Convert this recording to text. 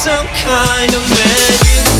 some kind of magic.